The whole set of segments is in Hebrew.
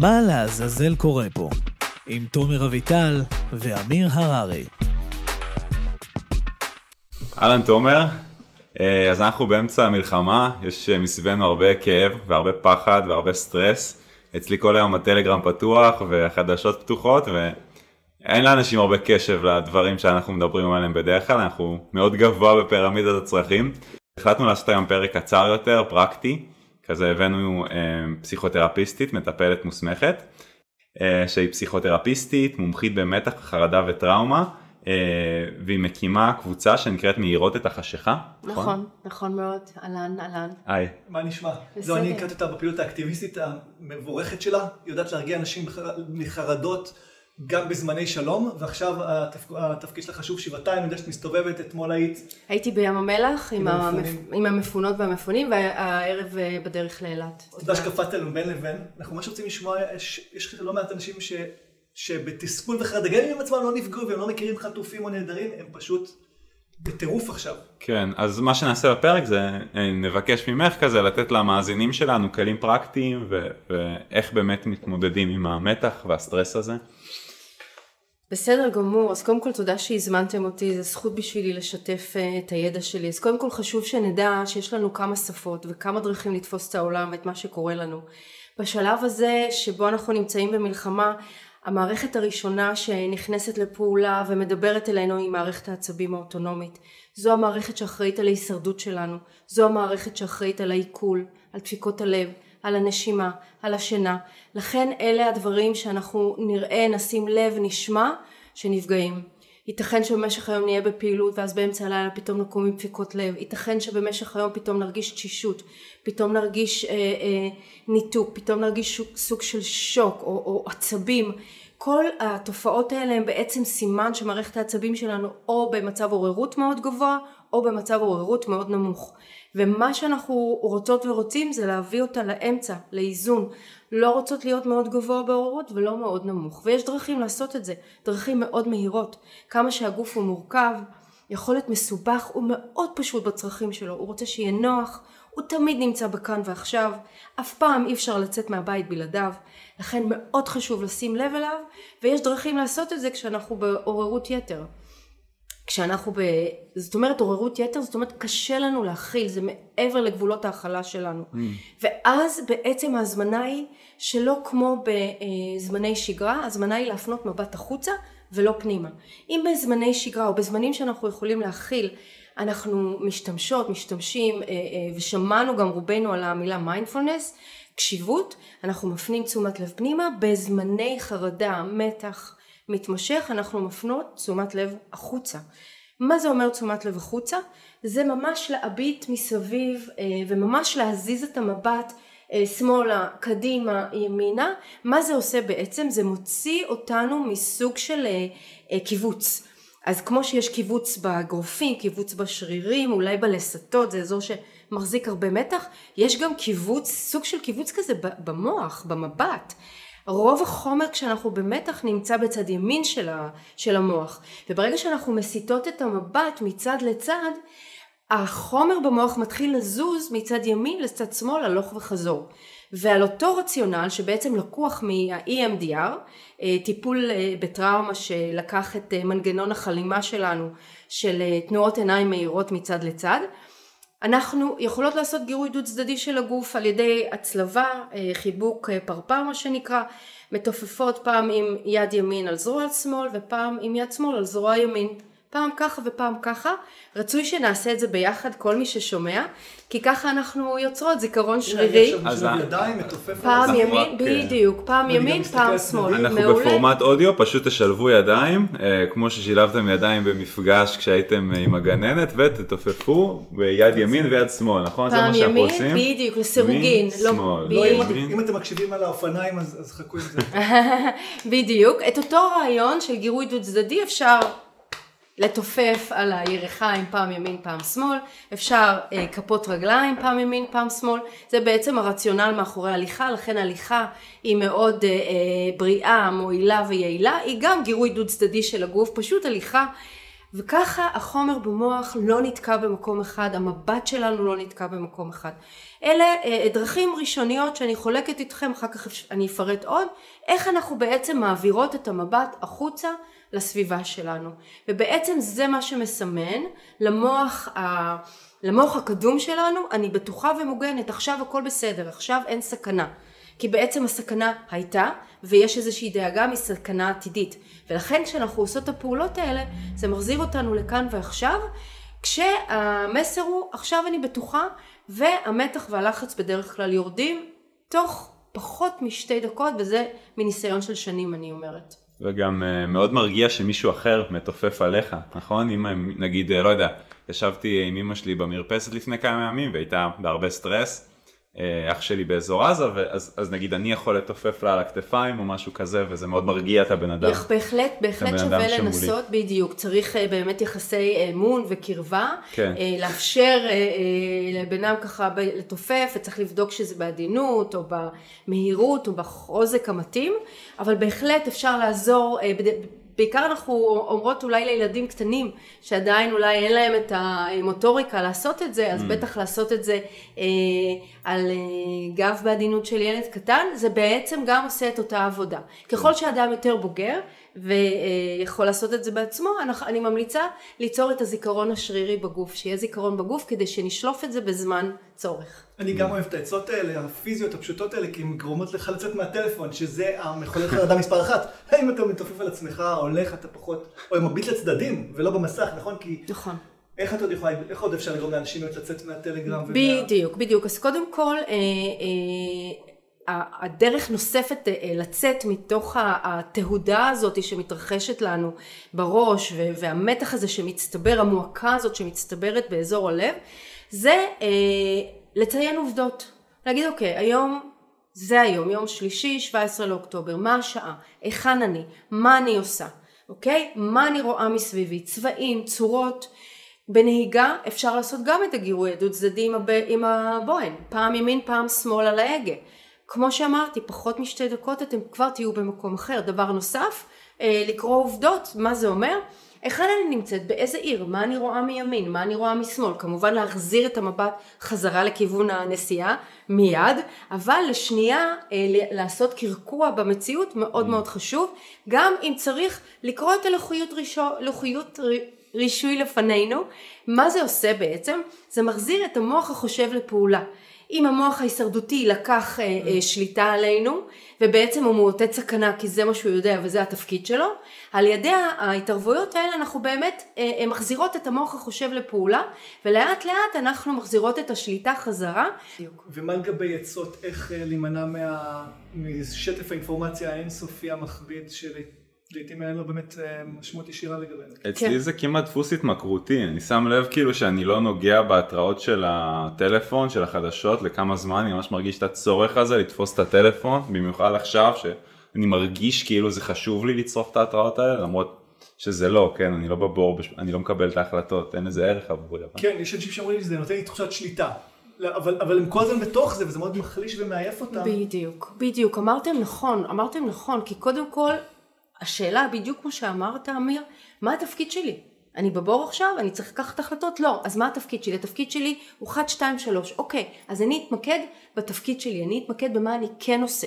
מה לעזאזל קורה פה? עם תומר אביטל ואמיר הררי. אהלן תומר, אה, אז אנחנו באמצע המלחמה, יש אה, מסביבנו הרבה כאב והרבה פחד והרבה סטרס. אצלי כל היום הטלגרם פתוח והחדשות פתוחות ואין לאנשים הרבה קשב לדברים שאנחנו מדברים עליהם בדרך כלל, אנחנו מאוד גבוה בפירמידת הצרכים. החלטנו לעשות היום פרק קצר יותר, פרקטי, כזה הבאנו אה, פסיכותרפיסטית, מטפלת מוסמכת, אה, שהיא פסיכותרפיסטית, מומחית במתח, חרדה וטראומה, אה, והיא מקימה קבוצה שנקראת מאירות את החשיכה. נכון, נכון מאוד, אהלן, אהלן. היי. מה נשמע? בסדר. זו, אני הכרתי אותה בפעילות האקטיביסטית המבורכת שלה, היא יודעת להרגיע אנשים בחר- מחרדות גם בזמני שלום, ועכשיו התפ... התפקיד שלך חשוב שבעתיים, אני יודע שאת מסתובבת, אתמול היית, הייתי בים המלח עם, עם המפ... עם המפונות והמפונים, והערב אה, בדרך לאילת. תודה שקפצת לנו בין לבין, אנחנו ממש רוצים לשמוע, יש, יש לא מעט אנשים ש... שבתסכול וחרדה, גם אם הם עצמם לא נפגעו והם לא מכירים חטופים או נעדרים, הם פשוט בטירוף עכשיו. כן, אז מה שנעשה בפרק זה אה, נבקש ממך כזה לתת למאזינים שלנו כלים פרקטיים ו- ואיך באמת מתמודדים עם המתח והסטרס הזה. בסדר גמור, אז קודם כל תודה שהזמנתם אותי, זו זכות בשבילי לשתף אה, את הידע שלי. אז קודם כל חשוב שנדע שיש לנו כמה שפות וכמה דרכים לתפוס את העולם ואת מה שקורה לנו. בשלב הזה שבו אנחנו נמצאים במלחמה, המערכת הראשונה שנכנסת לפעולה ומדברת אלינו היא מערכת העצבים האוטונומית. זו המערכת שאחראית על ההישרדות שלנו, זו המערכת שאחראית על העיכול, על דפיקות הלב, על הנשימה, על השינה. לכן אלה הדברים שאנחנו נראה, נשים לב, נשמע, שנפגעים. ייתכן שבמשך היום נהיה בפעילות ואז באמצע הלילה פתאום נקום עם דפיקות לב. ייתכן שבמשך היום פתאום נרגיש תשישות, פתאום נרגיש אה, אה, ניתוק, פתאום נרגיש סוג של שוק או, או עצבים. כל התופעות האלה הם בעצם סימן שמערכת העצבים שלנו או במצב עוררות מאוד גבוה או במצב עוררות מאוד נמוך. ומה שאנחנו רוצות ורוצים זה להביא אותה לאמצע, לאיזון. לא רוצות להיות מאוד גבוה בעוררות ולא מאוד נמוך. ויש דרכים לעשות את זה, דרכים מאוד מהירות. כמה שהגוף הוא מורכב, יכול להיות מסובך, הוא מאוד פשוט בצרכים שלו. הוא רוצה שיהיה נוח, הוא תמיד נמצא בכאן ועכשיו, אף פעם אי אפשר לצאת מהבית בלעדיו. לכן מאוד חשוב לשים לב אליו, ויש דרכים לעשות את זה כשאנחנו בעוררות יתר. כשאנחנו ב... זאת אומרת עוררות יתר, זאת אומרת קשה לנו להכיל, זה מעבר לגבולות ההכלה שלנו. Mm. ואז בעצם ההזמנה היא שלא כמו בזמני שגרה, ההזמנה היא להפנות מבט החוצה ולא פנימה. אם בזמני שגרה או בזמנים שאנחנו יכולים להכיל, אנחנו משתמשות, משתמשים, אה, אה, ושמענו גם רובנו על המילה מיינדפולנס, קשיבות, אנחנו מפנים תשומת לב פנימה, בזמני חרדה, מתח, מתמשך אנחנו מפנות תשומת לב החוצה. מה זה אומר תשומת לב החוצה? זה ממש להביט מסביב אה, וממש להזיז את המבט אה, שמאלה, קדימה, ימינה. מה זה עושה בעצם? זה מוציא אותנו מסוג של אה, קיבוץ. אז כמו שיש קיבוץ בגרופים, קיבוץ בשרירים, אולי בלסתות, זה אזור שמחזיק הרבה מתח, יש גם קיבוץ, סוג של קיבוץ כזה במוח, במבט. רוב החומר כשאנחנו במתח נמצא בצד ימין של, ה, של המוח. וברגע שאנחנו מסיטות את המבט מצד לצד החומר במוח מתחיל לזוז מצד ימין לצד שמאל הלוך וחזור. ועל אותו רציונל שבעצם לקוח מה-EMDR אה, טיפול אה, בטראומה שלקח את אה, מנגנון החלימה שלנו של תנועות עיניים מהירות מצד לצד אנחנו יכולות לעשות גירוי דו צדדי של הגוף על ידי הצלבה, אה, חיבוק אה, פרפר מה שנקרא, מתופפות פעם עם יד ימין על זרוע שמאל ופעם עם יד שמאל על זרוע ימין. פעם ככה ופעם ככה, רצוי שנעשה את זה ביחד כל מי ששומע, כי ככה אנחנו יוצרות זיכרון שרירי, ידיים, מתופף פעם ימין, אה, בדיוק, פעם ימין, פעם שמאל. אנחנו. בפורמט אודיו, פשוט תשלבו ידיים, אה, כמו ששילבתם ידיים במפגש כשהייתם אה, עם הגננת, ותתופפו ביד ימין ויד שמאל, נכון? זה פעם מה שאנחנו ימין, עושים? בדיוק, לסירוגין, לא, שמאל. לא, אם, בדיוק. אתם- אם אתם מקשיבים על האופניים אז, אז חכו עם זה. בדיוק, את אותו רעיון של גירוי דו צדדי אפשר לתופף על הירכיים פעם ימין פעם שמאל, אפשר אה, כפות רגליים פעם ימין פעם שמאל, זה בעצם הרציונל מאחורי הליכה, לכן הליכה היא מאוד אה, אה, בריאה, מועילה ויעילה, היא גם גירוי דו צדדי של הגוף, פשוט הליכה. וככה החומר במוח לא נתקע במקום אחד, המבט שלנו לא נתקע במקום אחד. אלה אה, דרכים ראשוניות שאני חולקת איתכם, אחר כך אני אפרט עוד, איך אנחנו בעצם מעבירות את המבט החוצה לסביבה שלנו. ובעצם זה מה שמסמן למוח, ה... למוח הקדום שלנו, אני בטוחה ומוגנת, עכשיו הכל בסדר, עכשיו אין סכנה. כי בעצם הסכנה הייתה, ויש איזושהי דאגה מסכנה עתידית. ולכן כשאנחנו עושות את הפעולות האלה, זה מחזיר אותנו לכאן ועכשיו, כשהמסר הוא, עכשיו אני בטוחה, והמתח והלחץ בדרך כלל יורדים תוך פחות משתי דקות, וזה מניסיון של שנים אני אומרת. וגם uh, מאוד מרגיע שמישהו אחר מתופף עליך, נכון? אם נגיד, uh, לא יודע, ישבתי עם אמא שלי במרפסת לפני כמה ימים והייתה בהרבה סטרס, אה, אח שלי באזור עזה, ואז, אז נגיד אני יכול לתופף לה על הכתפיים או משהו כזה, וזה מאוד מרגיע את הבן אדם. בהחלט, בהחלט שווה לנסות, בדיוק, צריך אה, באמת יחסי אמון וקרבה, כן. לאפשר לבן אדם ככה לתופף, וצריך לבדוק שזה בעדינות, או במהירות, או בחוזק המתאים, אבל בהחלט אפשר לעזור, בעיקר אנחנו אומרות אולי לילדים קטנים שעדיין אולי אין להם את המוטוריקה לעשות את זה, אז mm. בטח לעשות את זה אה, על אה, גב בעדינות של ילד קטן, זה בעצם גם עושה את אותה עבודה. ככל שאדם יותר בוגר ויכול לעשות את זה בעצמו, אני ממליצה ליצור את הזיכרון השרירי בגוף, שיהיה זיכרון בגוף כדי שנשלוף את זה בזמן צורך. אני גם אוהב את העצות האלה, הפיזיות הפשוטות האלה, כי הן גורמות לך לצאת מהטלפון, שזה המחולל חרדה מספר אחת. האם אתה מתעופף על עצמך, הולך, אתה פחות, או מביט לצדדים, ולא במסך, נכון? כי... נכון. איך את עוד יכולה, איך עוד אפשר לגרום לאנשים לצאת מהטלגרם? בדיוק, בדיוק. אז קודם כל, אה, אה, הדרך נוספת אה, לצאת מתוך התהודה הזאת שמתרחשת לנו בראש, והמתח הזה שמצטבר, המועקה הזאת שמצטברת באזור הלב, זה לציין עובדות. להגיד אוקיי, היום זה היום, יום שלישי, 17 לאוקטובר, מה השעה, היכן אני, מה אני עושה, אוקיי? מה אני רואה מסביבי, צבעים, צורות. בנהיגה אפשר לעשות גם את הגירוי הדו צדדי עם הבוהן, פעם ימין פעם שמאל על ההגה. כמו שאמרתי, פחות משתי דקות אתם כבר תהיו במקום אחר. דבר נוסף, אה, לקרוא עובדות, מה זה אומר? היכן אני נמצאת, באיזה עיר, מה אני רואה מימין, מה אני רואה משמאל, כמובן להחזיר את המבט חזרה לכיוון הנסיעה מיד, אבל לשנייה אה, לעשות קרקוע במציאות מאוד מאוד חשוב, גם אם צריך לקרוא את הלוחיות רישו, רישוי לפנינו, מה זה עושה בעצם? זה מחזיר את המוח החושב לפעולה. אם המוח ההישרדותי לקח אה, אה, שליטה עלינו ובעצם הוא מאותת סכנה כי זה מה שהוא יודע וזה התפקיד שלו, על ידי ההתערבויות האלה אנחנו באמת אה, מחזירות את המוח החושב לפעולה ולאט לאט אנחנו מחזירות את השליטה חזרה. ומה לגבי עצות איך להימנע מה... משטף האינפורמציה האינסופי המכביד של לעיתים אין לו באמת אה, משמעות ישירה לגבינו. אצלי כן. זה כמעט דפוס התמכרותי, אני שם לב כאילו שאני לא נוגע בהתראות של הטלפון, של החדשות, לכמה זמן, אני ממש מרגיש את הצורך הזה לתפוס את הטלפון, במיוחד עכשיו שאני מרגיש כאילו זה חשוב לי לצרוך את ההתראות האלה, למרות שזה לא, כן, אני לא בבור, אני לא מקבל את ההחלטות, אין איזה ערך עבורי. כן, יש אנשים שאומרים שזה נותן לי תחושת שליטה. לא, אבל, אבל הם כל הזמן בתוך זה וזה מאוד מחליש ומעייף אותם. בדיוק, בדיוק, אמרתם נכון, אמרתם נכון, כי קודם כל השאלה בדיוק כמו שאמרת אמיר, מה התפקיד שלי? אני בבור עכשיו, אני צריך לקחת החלטות? לא. אז מה התפקיד שלי? התפקיד שלי הוא 1, 2, 3. אוקיי, אז אני אתמקד בתפקיד שלי, אני אתמקד במה אני כן עושה.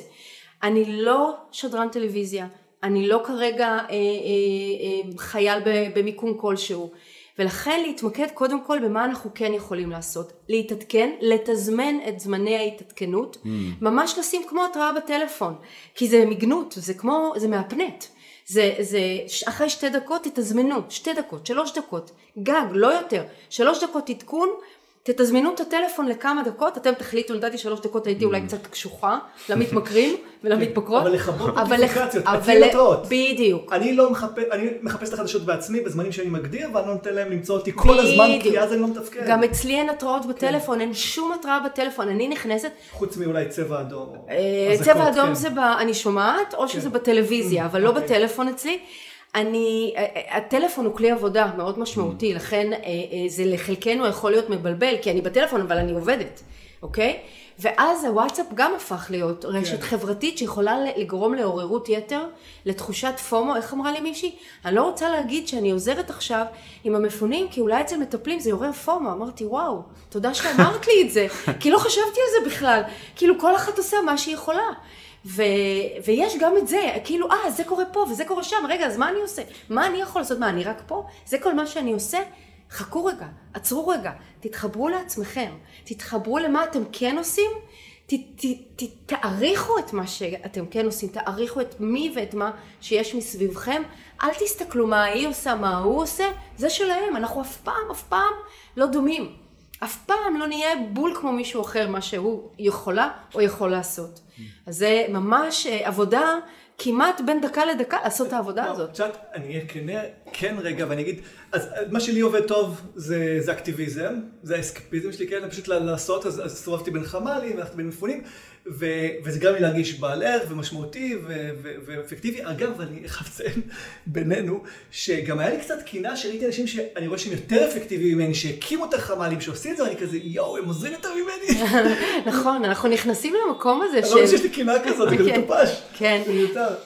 אני לא שדרן טלוויזיה, אני לא כרגע אה, אה, אה, חייל במיקום כלשהו. ולכן להתמקד קודם כל במה אנחנו כן יכולים לעשות. להתעדכן, לתזמן את זמני ההתעדכנות, mm. ממש לשים כמו התראה בטלפון, כי זה מגנות, זה כמו, זה מהפנט. זה, זה אחרי שתי דקות תתזמנו, שתי דקות, שלוש דקות, גג, לא יותר, שלוש דקות עדכון, תתזמנו את הטלפון לכמה דקות, אתם תחליטו, נתתי שלוש דקות, הייתי אולי קצת קשוחה למתמכרים ולמתמכרות. אבל לכבות נוטיפיקציות, תציל התראות. בדיוק. אני לא מחפש, אני מחפש את החדשות בעצמי בזמנים שאני מגדיר, ואני לא נותן להם למצוא אותי כל הזמן, כי אז אני לא מתפקד. גם אצלי אין התראות בטלפון, אין שום התראה בטלפון, אני נכנסת. חוץ מאולי צבע אדום. אה, צבע אדום כן. זה, אני שומעת, או שזה כן. בטלוויזיה, אבל לא אוקיי. בטלפון אצלי. אני, אה, אה, הטלפון הוא כלי עבודה מאוד משמעותי, לכן זה לחלקנו יכול להיות מבלבל, כי אני בטלפון אבל אני עובדת. אוקיי? ואז הוואטסאפ גם הפך להיות רשת כן. חברתית שיכולה לגרום לעוררות יתר, לתחושת פומו, איך אמרה לי מישהי? אני לא רוצה להגיד שאני עוזרת עכשיו עם המפונים, כי אולי אצל מטפלים זה יעורר פומו. אמרתי, וואו, תודה שאמרת לי את זה, כי לא חשבתי על זה בכלל. כאילו, כל אחת עושה מה שהיא יכולה. ו... ויש גם את זה, כאילו, אה, זה קורה פה וזה קורה שם, רגע, אז מה אני עושה? מה אני יכול לעשות? מה, אני רק פה? זה כל מה שאני עושה? חכו רגע, עצרו רגע, תתחברו לעצמכם, תתחברו למה אתם כן עושים, ת, ת, ת, תעריכו את מה שאתם כן עושים, תעריכו את מי ואת מה שיש מסביבכם, אל תסתכלו מה היא עושה, מה הוא עושה, זה שלהם, אנחנו אף פעם, אף פעם לא דומים. אף פעם לא נהיה בול כמו מישהו אחר, מה שהוא יכולה או יכול לעשות. אז זה ממש אה, עבודה כמעט בין דקה לדקה לעשות את העבודה לא, הזאת. את יודעת, אני אהיה כנה, כן רגע, ואני אגיד, אז אה, מה שלי עובד טוב זה, זה אקטיביזם, זה האסקפיזם שלי, כן, פשוט לעשות, אז אז הסתובבתי בין חמ"לים, הלכתי בין מפונים, וזה גרם לי להרגיש בעל ערך ומשמעותי ו, ו, ואפקטיבי. אגב, אני חייב לציין בינינו, שגם היה לי קצת קינה שראיתי אנשים שאני רואה שהם יותר אפקטיביים ממני, שהקימו את החמ"לים, שעושים את זה, ואני כזה, יואו, הם עוזרים יותר ממני. נכון, אנחנו נכנסים למקום הזה אני לא חושב שיש לי קינה כזאת, זה כן. מטופש. כן.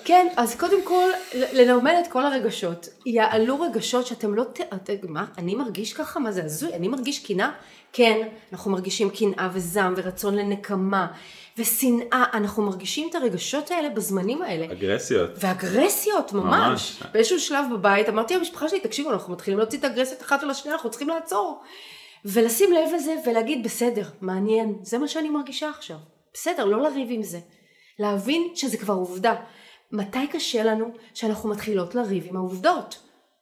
כן, אז קודם כל, ל- לנרמל את כל הרגשות. יעלו רגשות שאתם לא מה, אני מרגיש ככה? מה זה הזוי? אני מרגיש קנאה? כן, אנחנו מרגישים קנאה וזעם ורצון לנקמה ושנאה. אנחנו מרגישים את הרגשות האלה בזמנים האלה. אגרסיות. ואגרסיות, ממש. ממש. באיזשהו שלב בבית אמרתי למשפחה שלי, תקשיבו, אנחנו מתחילים להוציא את האגרסיות אחת על השנייה, אנחנו צריכים לעצור. ולשים לב לזה ולהגיד, בסדר, מעניין, זה מה שאני מרגישה עכשיו. בסדר, לא לריב עם זה. להבין שזה כבר עובדה. מתי קשה לנו שאנחנו מתחילות לריב עם העובדות?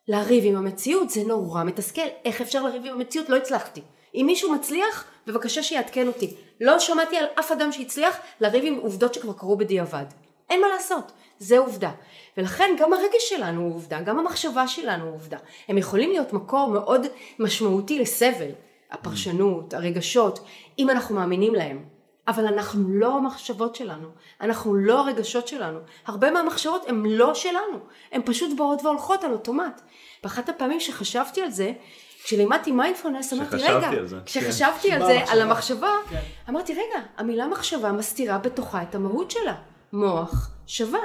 לריב עם המציאות זה נורא מתסכל. איך אפשר לריב עם המציאות? לא הצלחתי. אם מישהו מצליח, בבקשה שיעדכן אותי. לא שמעתי על אף אדם שהצליח לריב עם עובדות שכבר קרו בדיעבד. אין מה לעשות, זה עובדה. ולכן גם הרגש שלנו הוא עובדה, גם המחשבה שלנו הוא עובדה. הם יכולים להיות מקור מאוד משמעותי לסבל, הפרשנות, הרגשות, אם אנחנו מאמינים להם. אבל אנחנו לא המחשבות שלנו, אנחנו לא הרגשות שלנו. הרבה מהמחשבות הן לא שלנו, הן פשוט באות והולכות על אוטומט. באחת הפעמים שחשבתי על זה, כשלימדתי מיינדפולנס, אמרתי, רגע, על זה." כשחשבתי על זה, המחשבה? על המחשבה, כן. אמרתי, רגע, המילה מחשבה מסתירה בתוכה את המהות שלה. מוח שווה.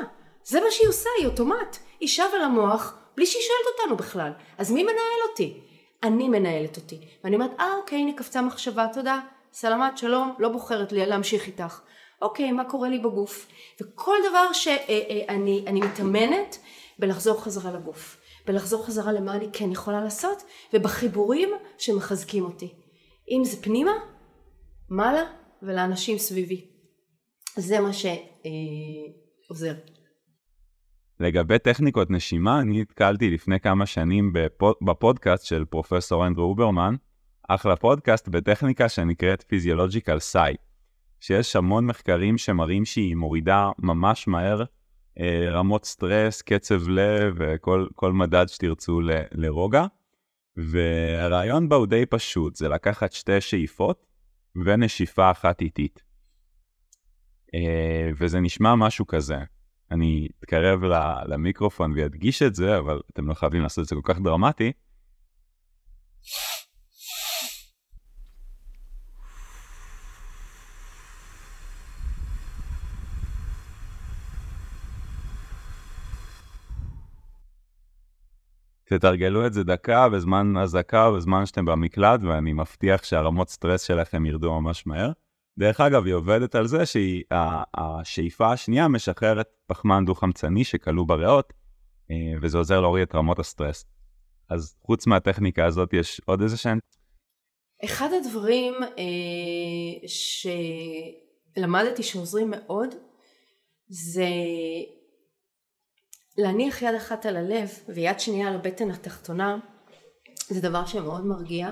זה מה שהיא עושה, היא אוטומט. היא שווה למוח בלי שהיא שואלת אותנו בכלל. אז מי מנהל אותי? אני מנהלת אותי. ואני אומרת, אה, אוקיי, הנה קפצה מחשבה, תודה. סלמת, שלום, לא בוחרת לי להמשיך איתך. אוקיי, מה קורה לי בגוף? וכל דבר שאני אני מתאמנת בלחזור חזרה לגוף. בלחזור חזרה למה אני כן יכולה לעשות, ובחיבורים שמחזקים אותי. אם זה פנימה, מעלה, ולאנשים סביבי. זה מה שעוזר. לגבי טכניקות נשימה, אני נתקלתי לפני כמה שנים בפוד, בפודקאסט של פרופסור אנדרו אוברמן, אחלה פודקאסט בטכניקה שנקראת פיזיולוג'יקל סאי, שיש המון מחקרים שמראים שהיא מורידה ממש מהר רמות סטרס, קצב לב וכל כל מדד שתרצו ל, לרוגע. והרעיון בה הוא די פשוט, זה לקחת שתי שאיפות ונשיפה אחת איטית. אה, וזה נשמע משהו כזה. אני אתקרב למיקרופון ואדגיש את זה, אבל אתם לא חייבים לעשות את זה כל כך דרמטי. תתרגלו את זה דקה בזמן אזעקה, בזמן שאתם במקלט, ואני מבטיח שהרמות סטרס שלכם ירדו ממש מהר. דרך אגב, היא עובדת על זה שהשאיפה השנייה משחררת פחמן דו-חמצני שכלוא בריאות, אה, וזה עוזר להוריד את רמות הסטרס. אז חוץ מהטכניקה הזאת, יש עוד איזה שהן? אחד הדברים אה, שלמדתי שעוזרים מאוד זה להניח יד אחת על הלב ויד שנייה על הבטן התחתונה זה דבר שמאוד מרגיע,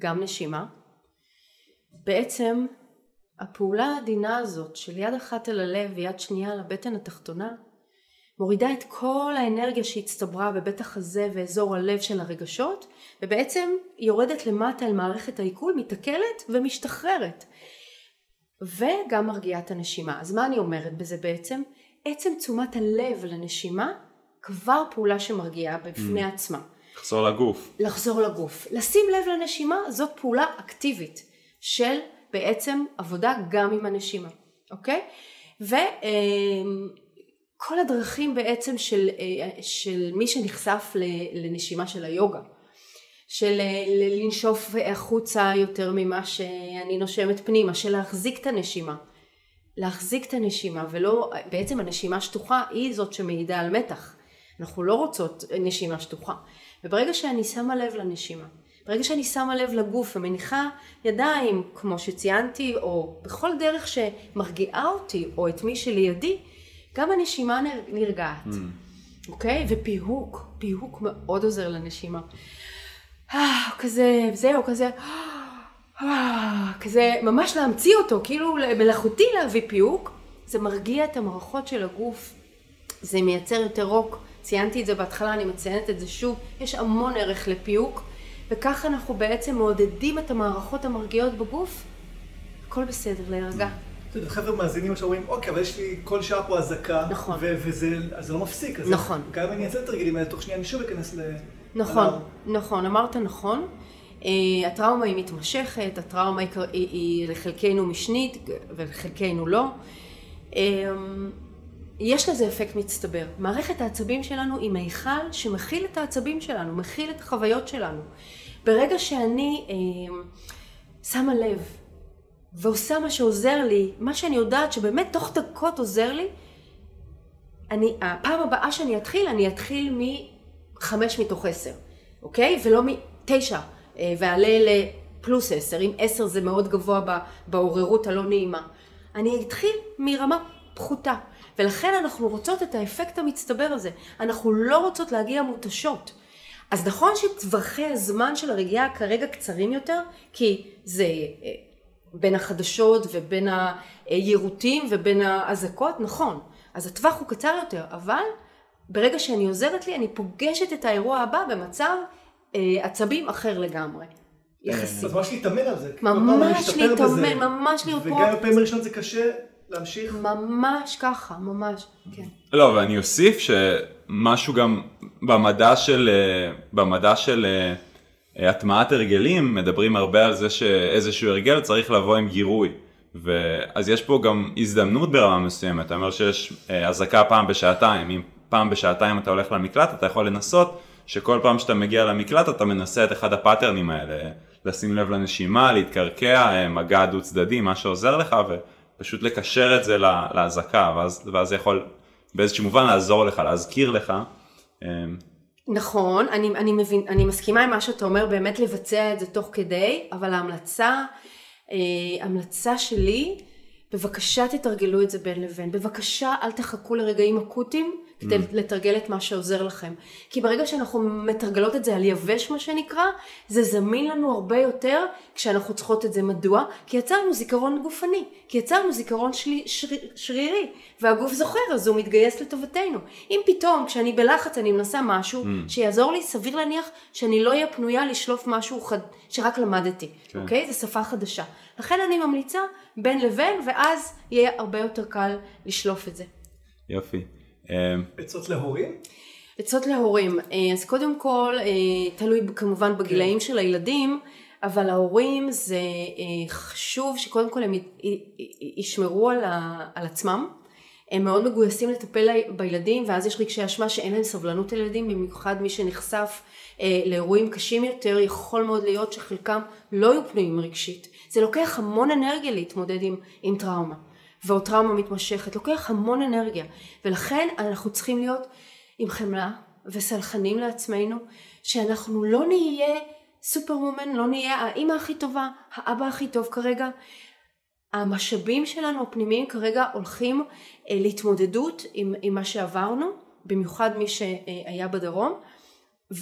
גם נשימה. בעצם הפעולה העדינה הזאת של יד אחת על הלב ויד שנייה על הבטן התחתונה מורידה את כל האנרגיה שהצטברה בבית החזה ואזור הלב של הרגשות ובעצם יורדת למטה אל מערכת העיכול, מתעכלת ומשתחררת וגם מרגיעה את הנשימה. אז מה אני אומרת בזה בעצם? עצם תשומת הלב לנשימה כבר פעולה שמרגיעה בפני Mm. עצמה. לחזור לגוף. לחזור לגוף. לשים לב לנשימה זאת פעולה אקטיבית של בעצם עבודה גם עם הנשימה, אוקיי? וכל הדרכים בעצם של, של מי שנחשף לנשימה של היוגה, של לנשוף החוצה יותר ממה שאני נושמת פנימה, של להחזיק את הנשימה. להחזיק את הנשימה ולא, בעצם הנשימה שטוחה היא זאת שמעידה על מתח. אנחנו לא רוצות נשימה שטוחה. וברגע שאני שמה לב לנשימה, ברגע שאני שמה לב לגוף ומניחה ידיים, כמו שציינתי, או בכל דרך שמרגיעה אותי, או את מי שלידי, גם הנשימה נרגעת. Mm. אוקיי? ופיהוק, פיהוק מאוד עוזר לנשימה. אה, כזה, זהו, כזה, כזה ממש להמציא אותו, כאילו מלאכותי להביא פיהוק, זה מרגיע את המערכות של הגוף, זה מייצר יותר רוק, ציינתי את זה בהתחלה, אני מציינת את זה שוב, יש המון ערך לפיהוק, וככה אנחנו בעצם מעודדים את המערכות המרגיעות בגוף, הכל בסדר, להירגע. חבר'ה מאזינים שאומרים, אוקיי, אבל יש לי כל שעה פה אזעקה, נכון. וזה לא מפסיק. נכון. גם אם אני אעשה את הרגילים האלה, תוך שנייה אני שוב אכנס ל... נכון, נכון, אמרת נכון. Uh, הטראומה היא מתמשכת, הטראומה היא, היא, לחלקנו משנית ולחלקנו לא. Uh, יש לזה אפקט מצטבר. מערכת העצבים שלנו היא מיכל שמכיל את העצבים שלנו, מכיל את החוויות שלנו. ברגע שאני uh, שמה לב ועושה מה שעוזר לי, מה שאני יודעת שבאמת תוך דקות עוזר לי, אני, הפעם הבאה שאני אתחיל, אני אתחיל מחמש מתוך עשר, אוקיי? ולא מתשע. אה, ואעלה לפלוס עשר, אם עשר זה מאוד גבוה בעוררות הלא נעימה. אני אתחיל מרמה פחותה, ולכן אנחנו רוצות את האפקט המצטבר הזה. אנחנו לא רוצות להגיע מותשות. אז נכון שטווחי הזמן של הרגיעה כרגע קצרים יותר, כי זה אה, בין החדשות ובין היירוטים ובין האזעקות, נכון. אז הטווח הוא קצר יותר, אבל ברגע שאני עוזרת לי, אני פוגשת את האירוע הבא במצב עצבים אחר לגמרי. יחסית. אז ממש להתאמן על זה. ממש להתאמן, ממש פרקטי. וגם בפעמים הראשונות זה קשה להמשיך. ממש ככה, ממש, כן. לא, ואני אוסיף שמשהו גם במדע של, אה, במדע של אה, הטמעת הרגלים, מדברים הרבה על זה שאיזשהו הרגל צריך לבוא עם גירוי. ואז יש פה גם הזדמנות ברמה מסוימת, אתה אומר שיש אזעקה פעם בשעתיים, אם פעם בשעתיים אתה הולך למקלט, אתה יכול לנסות שכל פעם שאתה מגיע למקלט אתה מנסה את אחד הפאטרנים האלה, לשים לב לנשימה, להתקרקע, אה, מגע דו צדדי, מה שעוזר לך, ופשוט לקשר את זה לאזעקה, ואז, ואז זה יכול באיזשהו מובן לעזור לך, להזכיר לך. אה, נכון, אני, אני, מבין, אני מסכימה עם מה שאתה אומר, באמת לבצע את זה תוך כדי, אבל ההמלצה, אה, המלצה שלי, בבקשה תתרגלו את זה בין לבין, בבקשה אל תחכו לרגעים אקוטיים, כדי mm. לתרגל את מה שעוזר לכם. כי ברגע שאנחנו מתרגלות את זה על יבש מה שנקרא, זה זמין לנו הרבה יותר כשאנחנו צריכות את זה. מדוע? כי יצרנו זיכרון גופני, כי יצרנו זיכרון שלי, שר, שרירי, והגוף זוכר אז הוא מתגייס לטובתנו. אם פתאום כשאני בלחץ אני מנסה משהו mm. שיעזור לי, סביר להניח שאני לא אהיה פנויה לשלוף משהו חד, שרק למדתי, כן. אוקיי? זו שפה חדשה. לכן אני ממליצה בין לבין, ואז יהיה הרבה יותר קל לשלוף את זה. יופי. אמ, עצות להורים? עצות להורים, אה, אז קודם כל אה, תלוי כמובן בגילאים כן. של הילדים, אבל ההורים זה אה, חשוב שקודם כל הם ישמרו על, על עצמם, הם מאוד מגויסים לטפל בילדים ואז יש רגשי אשמה שאין להם סבלנות לילדים, במיוחד מי שנחשף לאירועים קשים יותר, יכול מאוד להיות שחלקם לא יהיו פנויים רגשית. זה לוקח המון אנרגיה להתמודד עם, עם טראומה. ועוד טראומה מתמשכת, לוקח המון אנרגיה, ולכן אנחנו צריכים להיות עם חמלה וסלחנים לעצמנו, שאנחנו לא נהיה סופרמומן, לא נהיה האימא הכי טובה, האבא הכי טוב כרגע. המשאבים שלנו הפנימיים כרגע הולכים אה, להתמודדות עם, עם מה שעברנו, במיוחד מי שהיה בדרום,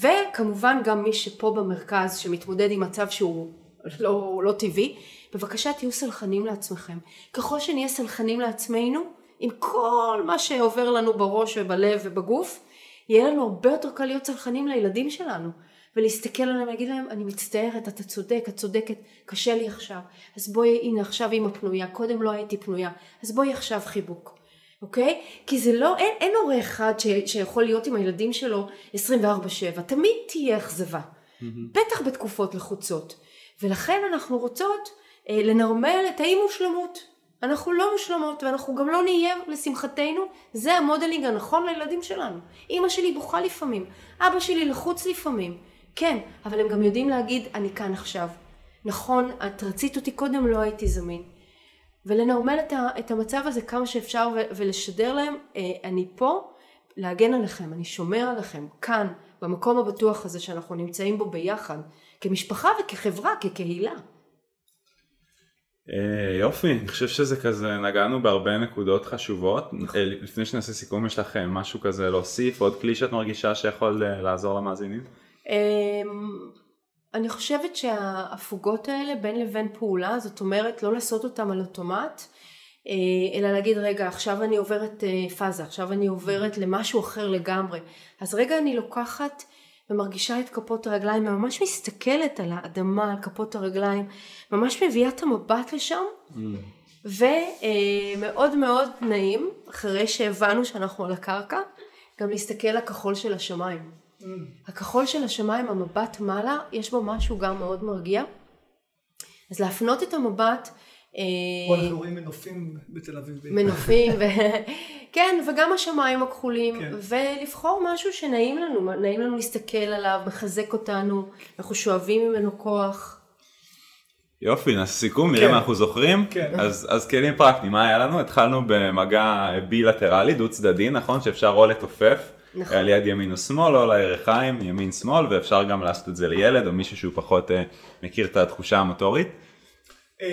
וכמובן גם מי שפה במרכז שמתמודד עם מצב שהוא לא, לא טבעי, בבקשה תהיו סלחנים לעצמכם. ככל שנהיה סלחנים לעצמנו, עם כל מה שעובר לנו בראש ובלב ובגוף, יהיה לנו הרבה יותר קל להיות סלחנים לילדים שלנו. ולהסתכל עליהם ולהגיד להם, אני מצטערת, אתה צודק, את צודקת, קשה לי עכשיו. אז בואי, הנה עכשיו אימא פנויה, קודם לא הייתי פנויה, אז בואי עכשיו חיבוק. אוקיי? כי זה לא, אין, אין הורה אחד ש, שיכול להיות עם הילדים שלו 24-7, תמיד תהיה אכזבה. Mm-hmm. בטח בתקופות לחוצות. ולכן אנחנו רוצות אה, לנרמל את האי מושלמות. אנחנו לא מושלמות ואנחנו גם לא נהיה לשמחתנו, זה המודלינג הנכון לילדים שלנו. אימא שלי בוכה לפעמים, אבא שלי לחוץ לפעמים, כן, אבל הם גם יודעים להגיד אני כאן עכשיו. נכון, את רצית אותי קודם, לא הייתי זמין. ולנרמל את, ה, את המצב הזה כמה שאפשר ו, ולשדר להם, אה, אני פה להגן עליכם, אני שומר עליכם, כאן, במקום הבטוח הזה שאנחנו נמצאים בו ביחד, כמשפחה וכחברה, כקהילה. אה, יופי, אני חושב שזה כזה, נגענו בהרבה נקודות חשובות. אה, לפני שנעשה סיכום, יש לך משהו כזה להוסיף, עוד כלי שאת מרגישה שיכול לעזור למאזינים? אני חושבת שההפוגות האלה בין לבין פעולה, זאת אומרת לא לעשות אותם על אוטומט, אלא להגיד רגע עכשיו אני עוברת פאזה, עכשיו אני עוברת למשהו אחר לגמרי. אז רגע אני לוקחת ומרגישה את כפות הרגליים וממש מסתכלת על האדמה, על כפות הרגליים, ממש מביאה את המבט לשם. Mm. ומאוד מאוד נעים, אחרי שהבנו שאנחנו על הקרקע, גם להסתכל לכחול של השמיים. Mm. הכחול של השמיים, המבט מעלה, יש בו משהו גם מאוד מרגיע. אז להפנות את המבט פה אנחנו רואים מנופים בתל אביב. מנופים, ו... כן, וגם השמיים הכחולים, כן. ולבחור משהו שנעים לנו, נעים לנו להסתכל עליו, מחזק אותנו, אנחנו שואבים ממנו כוח. יופי, נעשה סיכום, נראה כן. מה אנחנו זוכרים. כן. אז, אז כלים פרקטיים, מה היה לנו? התחלנו במגע בילטרלי, דו צדדי, נכון? שאפשר או לתופף. נכון. על יד ימין או שמאל או לירכיים, ימין שמאל, ואפשר גם לעשות את זה לילד או מישהו שהוא פחות uh, מכיר את התחושה המוטורית. אמ,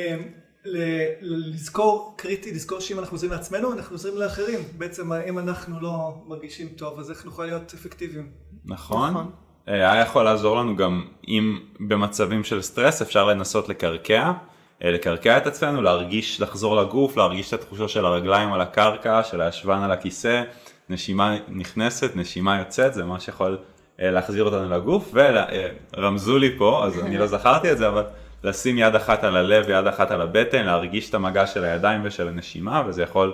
לזכור, קריטי, לזכור שאם אנחנו עוזרים לעצמנו, אנחנו עוזרים לאחרים. בעצם אם אנחנו לא מרגישים טוב, אז איך נוכל להיות אפקטיביים? נכון. נכון. אה, היה יכול לעזור לנו גם אם במצבים של סטרס אפשר לנסות לקרקע, אה, לקרקע את עצמנו, להרגיש, לחזור לגוף, להרגיש את התחושה של הרגליים על הקרקע, של הישבן על הכיסא, נשימה נכנסת, נשימה יוצאת, זה מה שיכול אה, להחזיר אותנו לגוף, ורמזו לי פה, אז אני לא זכרתי את זה, אבל לשים יד אחת על הלב ויד אחת על הבטן, להרגיש את המגע של הידיים ושל הנשימה, וזה יכול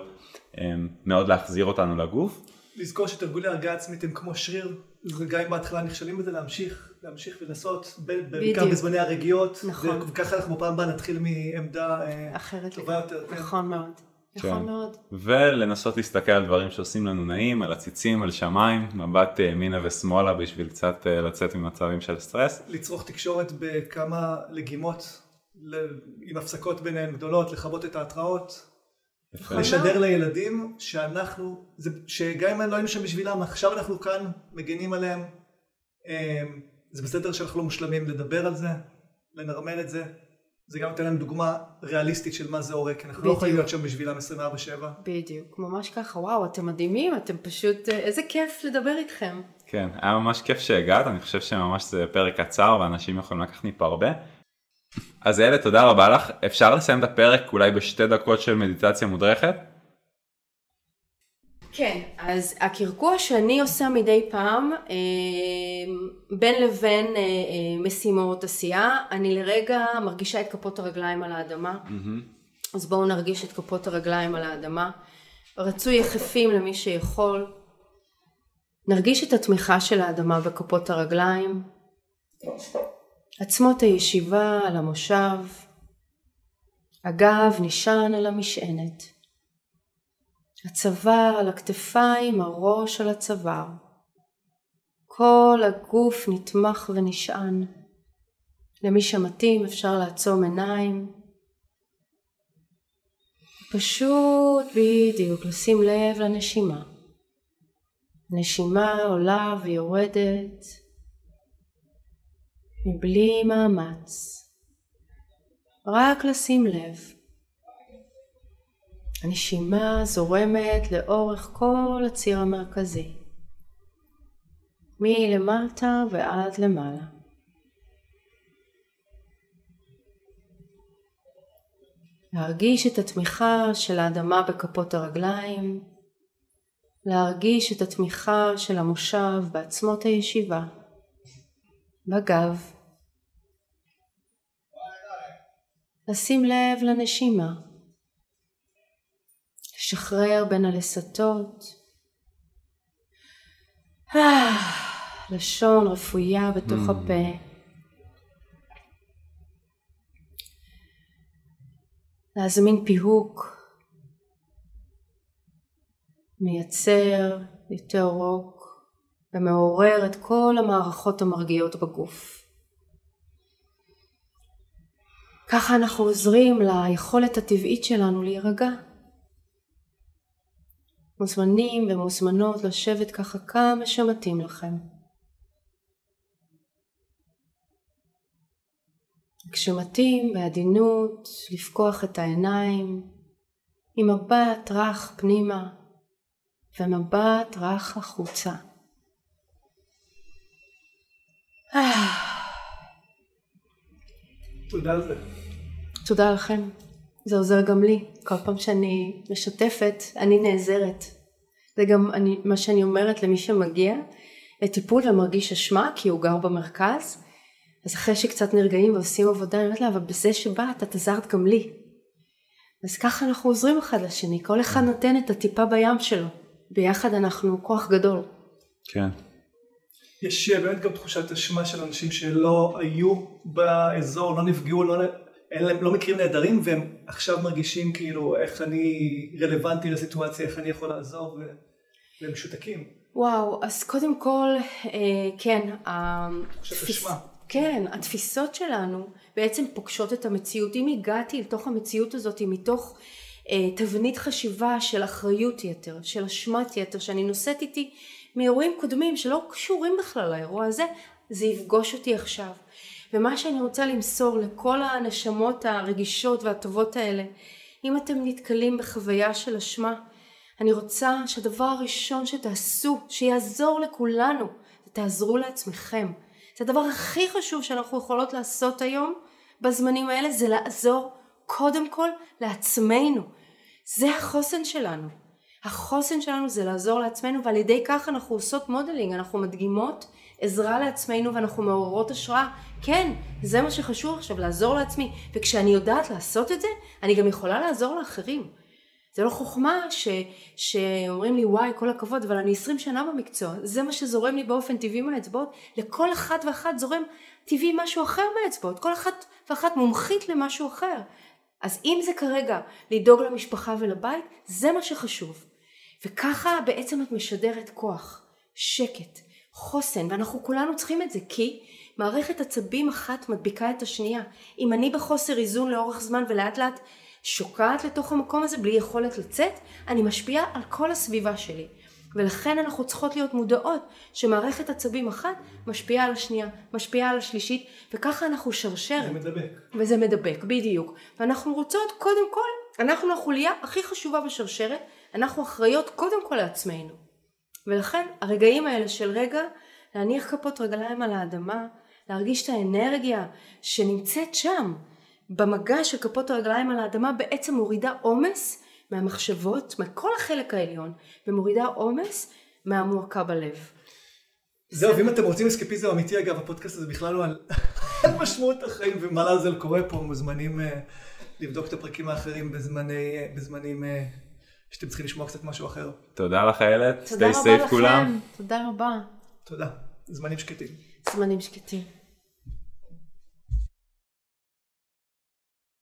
um, מאוד להחזיר אותנו לגוף. לזכור שתרגולי הרגעה עצמית הם כמו שריר, וגם אם בהתחלה נכשלים בזה, להמשיך, להמשיך ולעשות, בעיקר בזמני הרגיעות, נכון. וככה אנחנו פעם הבאה נתחיל מעמדה אה, אחרת טובה יותר. כן. נכון מאוד. נכון כן. מאוד. ולנסות להסתכל על דברים שעושים לנו נעים, על עציצים, על שמיים, מבט אה, ימינה ושמאלה בשביל קצת אה, לצאת ממצבים של סטרס. לצרוך תקשורת בכמה לגימות, עם הפסקות ביניהן גדולות, לכבות את ההתראות. לשדר לילדים שאנחנו, זה, שגם אם לא היינו שם בשבילם, עכשיו אנחנו כאן, מגנים עליהם. אה, זה בסדר שאנחנו לא מושלמים לדבר על זה, לנרמל את זה, זה גם נותן להם דוגמה ריאליסטית של מה זה הורה, כי אנחנו בדיוק. לא יכולים להיות שם בשבילם 24/7. בדיוק, ממש ככה, וואו, אתם מדהימים, אתם פשוט, אה, איזה כיף לדבר איתכם. כן, היה ממש כיף שהגעת, אני חושב שממש זה פרק קצר ואנשים יכולים לקחת מפה הרבה. אז אלה, תודה רבה לך. אפשר לסיים את הפרק אולי בשתי דקות של מדיטציה מודרכת? כן, אז הקרקוע שאני עושה מדי פעם, אה, בין לבין אה, אה, משימות עשייה, אני לרגע מרגישה את כפות הרגליים על האדמה, mm-hmm. אז בואו נרגיש את כפות הרגליים על האדמה. רצוי יחפים למי שיכול. נרגיש את התמיכה של האדמה בכפות הרגליים. עצמות הישיבה על המושב. הגב נשען על המשענת. הצוואר על הכתפיים, הראש על הצוואר. כל הגוף נתמך ונשען. למי שמתאים אפשר לעצום עיניים. פשוט בדיוק לשים לב לנשימה. נשימה עולה ויורדת מבלי מאמץ. רק לשים לב. הנשימה זורמת לאורך כל הציר המרכזי, מלמטה ועד למעלה. להרגיש את התמיכה של האדמה בכפות הרגליים, להרגיש את התמיכה של המושב בעצמות הישיבה, בגב. לשים לב לנשימה. לשחרר בין הלסתות. לשון רפויה בתוך mm. הפה. להזמין פיהוק, מייצר יותר רוק ומעורר את כל המערכות המרגיעות בגוף. ככה אנחנו עוזרים ליכולת הטבעית שלנו להירגע. מוזמנים ומוזמנות לשבת ככה כמה שמתאים לכם. כשמתאים בעדינות לפקוח את העיניים עם מבט רך פנימה ומבט רך החוצה. תודה על זה. תודה לכם. זה עוזר גם לי. כל פעם שאני משתפת, אני נעזרת. זה גם אני, מה שאני אומרת למי שמגיע לטיפול ומרגיש אשמה, כי הוא גר במרכז. אז אחרי שקצת נרגעים ועושים עבודה, אני אומרת לה, אבל בזה שבאת, את עזרת גם לי. אז ככה אנחנו עוזרים אחד לשני, כל אחד נותן את הטיפה בים שלו. ביחד אנחנו כוח גדול. כן. יש אה, באמת גם תחושת אשמה של אנשים שלא היו באזור, לא נפגעו, לא, אין להם, לא מכירים נהדרים והם עכשיו מרגישים כאילו איך אני רלוונטי לסיטואציה, איך אני יכול לעזור והם משותקים. וואו, אז קודם כל, אה, כן, אשמה. כן, התפיסות שלנו בעצם פוגשות את המציאות. אם הגעתי לתוך המציאות הזאת מתוך אה, תבנית חשיבה של אחריות יתר, של אשמת יתר, שאני נושאת איתי מאירועים קודמים שלא קשורים בכלל לאירוע הזה, זה יפגוש אותי עכשיו. ומה שאני רוצה למסור לכל הנשמות הרגישות והטובות האלה, אם אתם נתקלים בחוויה של אשמה, אני רוצה שהדבר הראשון שתעשו, שיעזור לכולנו, תעזרו לעצמכם. זה הדבר הכי חשוב שאנחנו יכולות לעשות היום בזמנים האלה, זה לעזור קודם כל לעצמנו. זה החוסן שלנו. החוסן שלנו זה לעזור לעצמנו ועל ידי כך אנחנו עושות מודלינג, אנחנו מדגימות עזרה לעצמנו ואנחנו מעוררות השראה. כן, זה מה שחשוב עכשיו, לעזור לעצמי. וכשאני יודעת לעשות את זה, אני גם יכולה לעזור לאחרים. זה לא חוכמה ש, שאומרים לי וואי כל הכבוד אבל אני 20 שנה במקצוע זה מה שזורם לי באופן טבעי מהאצבעות לכל אחת ואחת זורם טבעי משהו אחר מהאצבעות כל אחת ואחת מומחית למשהו אחר אז אם זה כרגע לדאוג למשפחה ולבית זה מה שחשוב וככה בעצם את משדרת כוח שקט חוסן ואנחנו כולנו צריכים את זה כי מערכת עצבים אחת מדביקה את השנייה אם אני בחוסר איזון לאורך זמן ולאט לאט שוקעת לתוך המקום הזה בלי יכולת לצאת, אני משפיעה על כל הסביבה שלי. ולכן אנחנו צריכות להיות מודעות שמערכת עצבים אחת משפיעה על השנייה, משפיעה על השלישית, וככה אנחנו שרשרת. זה מדבק. וזה מדבק, בדיוק. ואנחנו רוצות קודם כל, אנחנו החוליה הכי חשובה בשרשרת, אנחנו אחראיות קודם כל לעצמנו. ולכן הרגעים האלה של רגע להניח כפות רגליים על האדמה, להרגיש את האנרגיה שנמצאת שם, במגע של כפות הרגליים על האדמה בעצם מורידה עומס מהמחשבות, מכל החלק העליון, ומורידה עומס מהמועקה בלב. זהו, ואם אתם רוצים אסקפיזם אמיתי, אגב, הפודקאסט הזה בכלל הוא על, משמעות החיים ומה לעזל קורה פה, מוזמנים uh, לבדוק את הפרקים האחרים בזמני, uh, בזמנים uh, שאתם צריכים לשמוע קצת משהו אחר. תודה לך איילת, תודה stay רבה safe כולם. לכם, תודה רבה. תודה, זמנים שקטים. זמנים שקטים.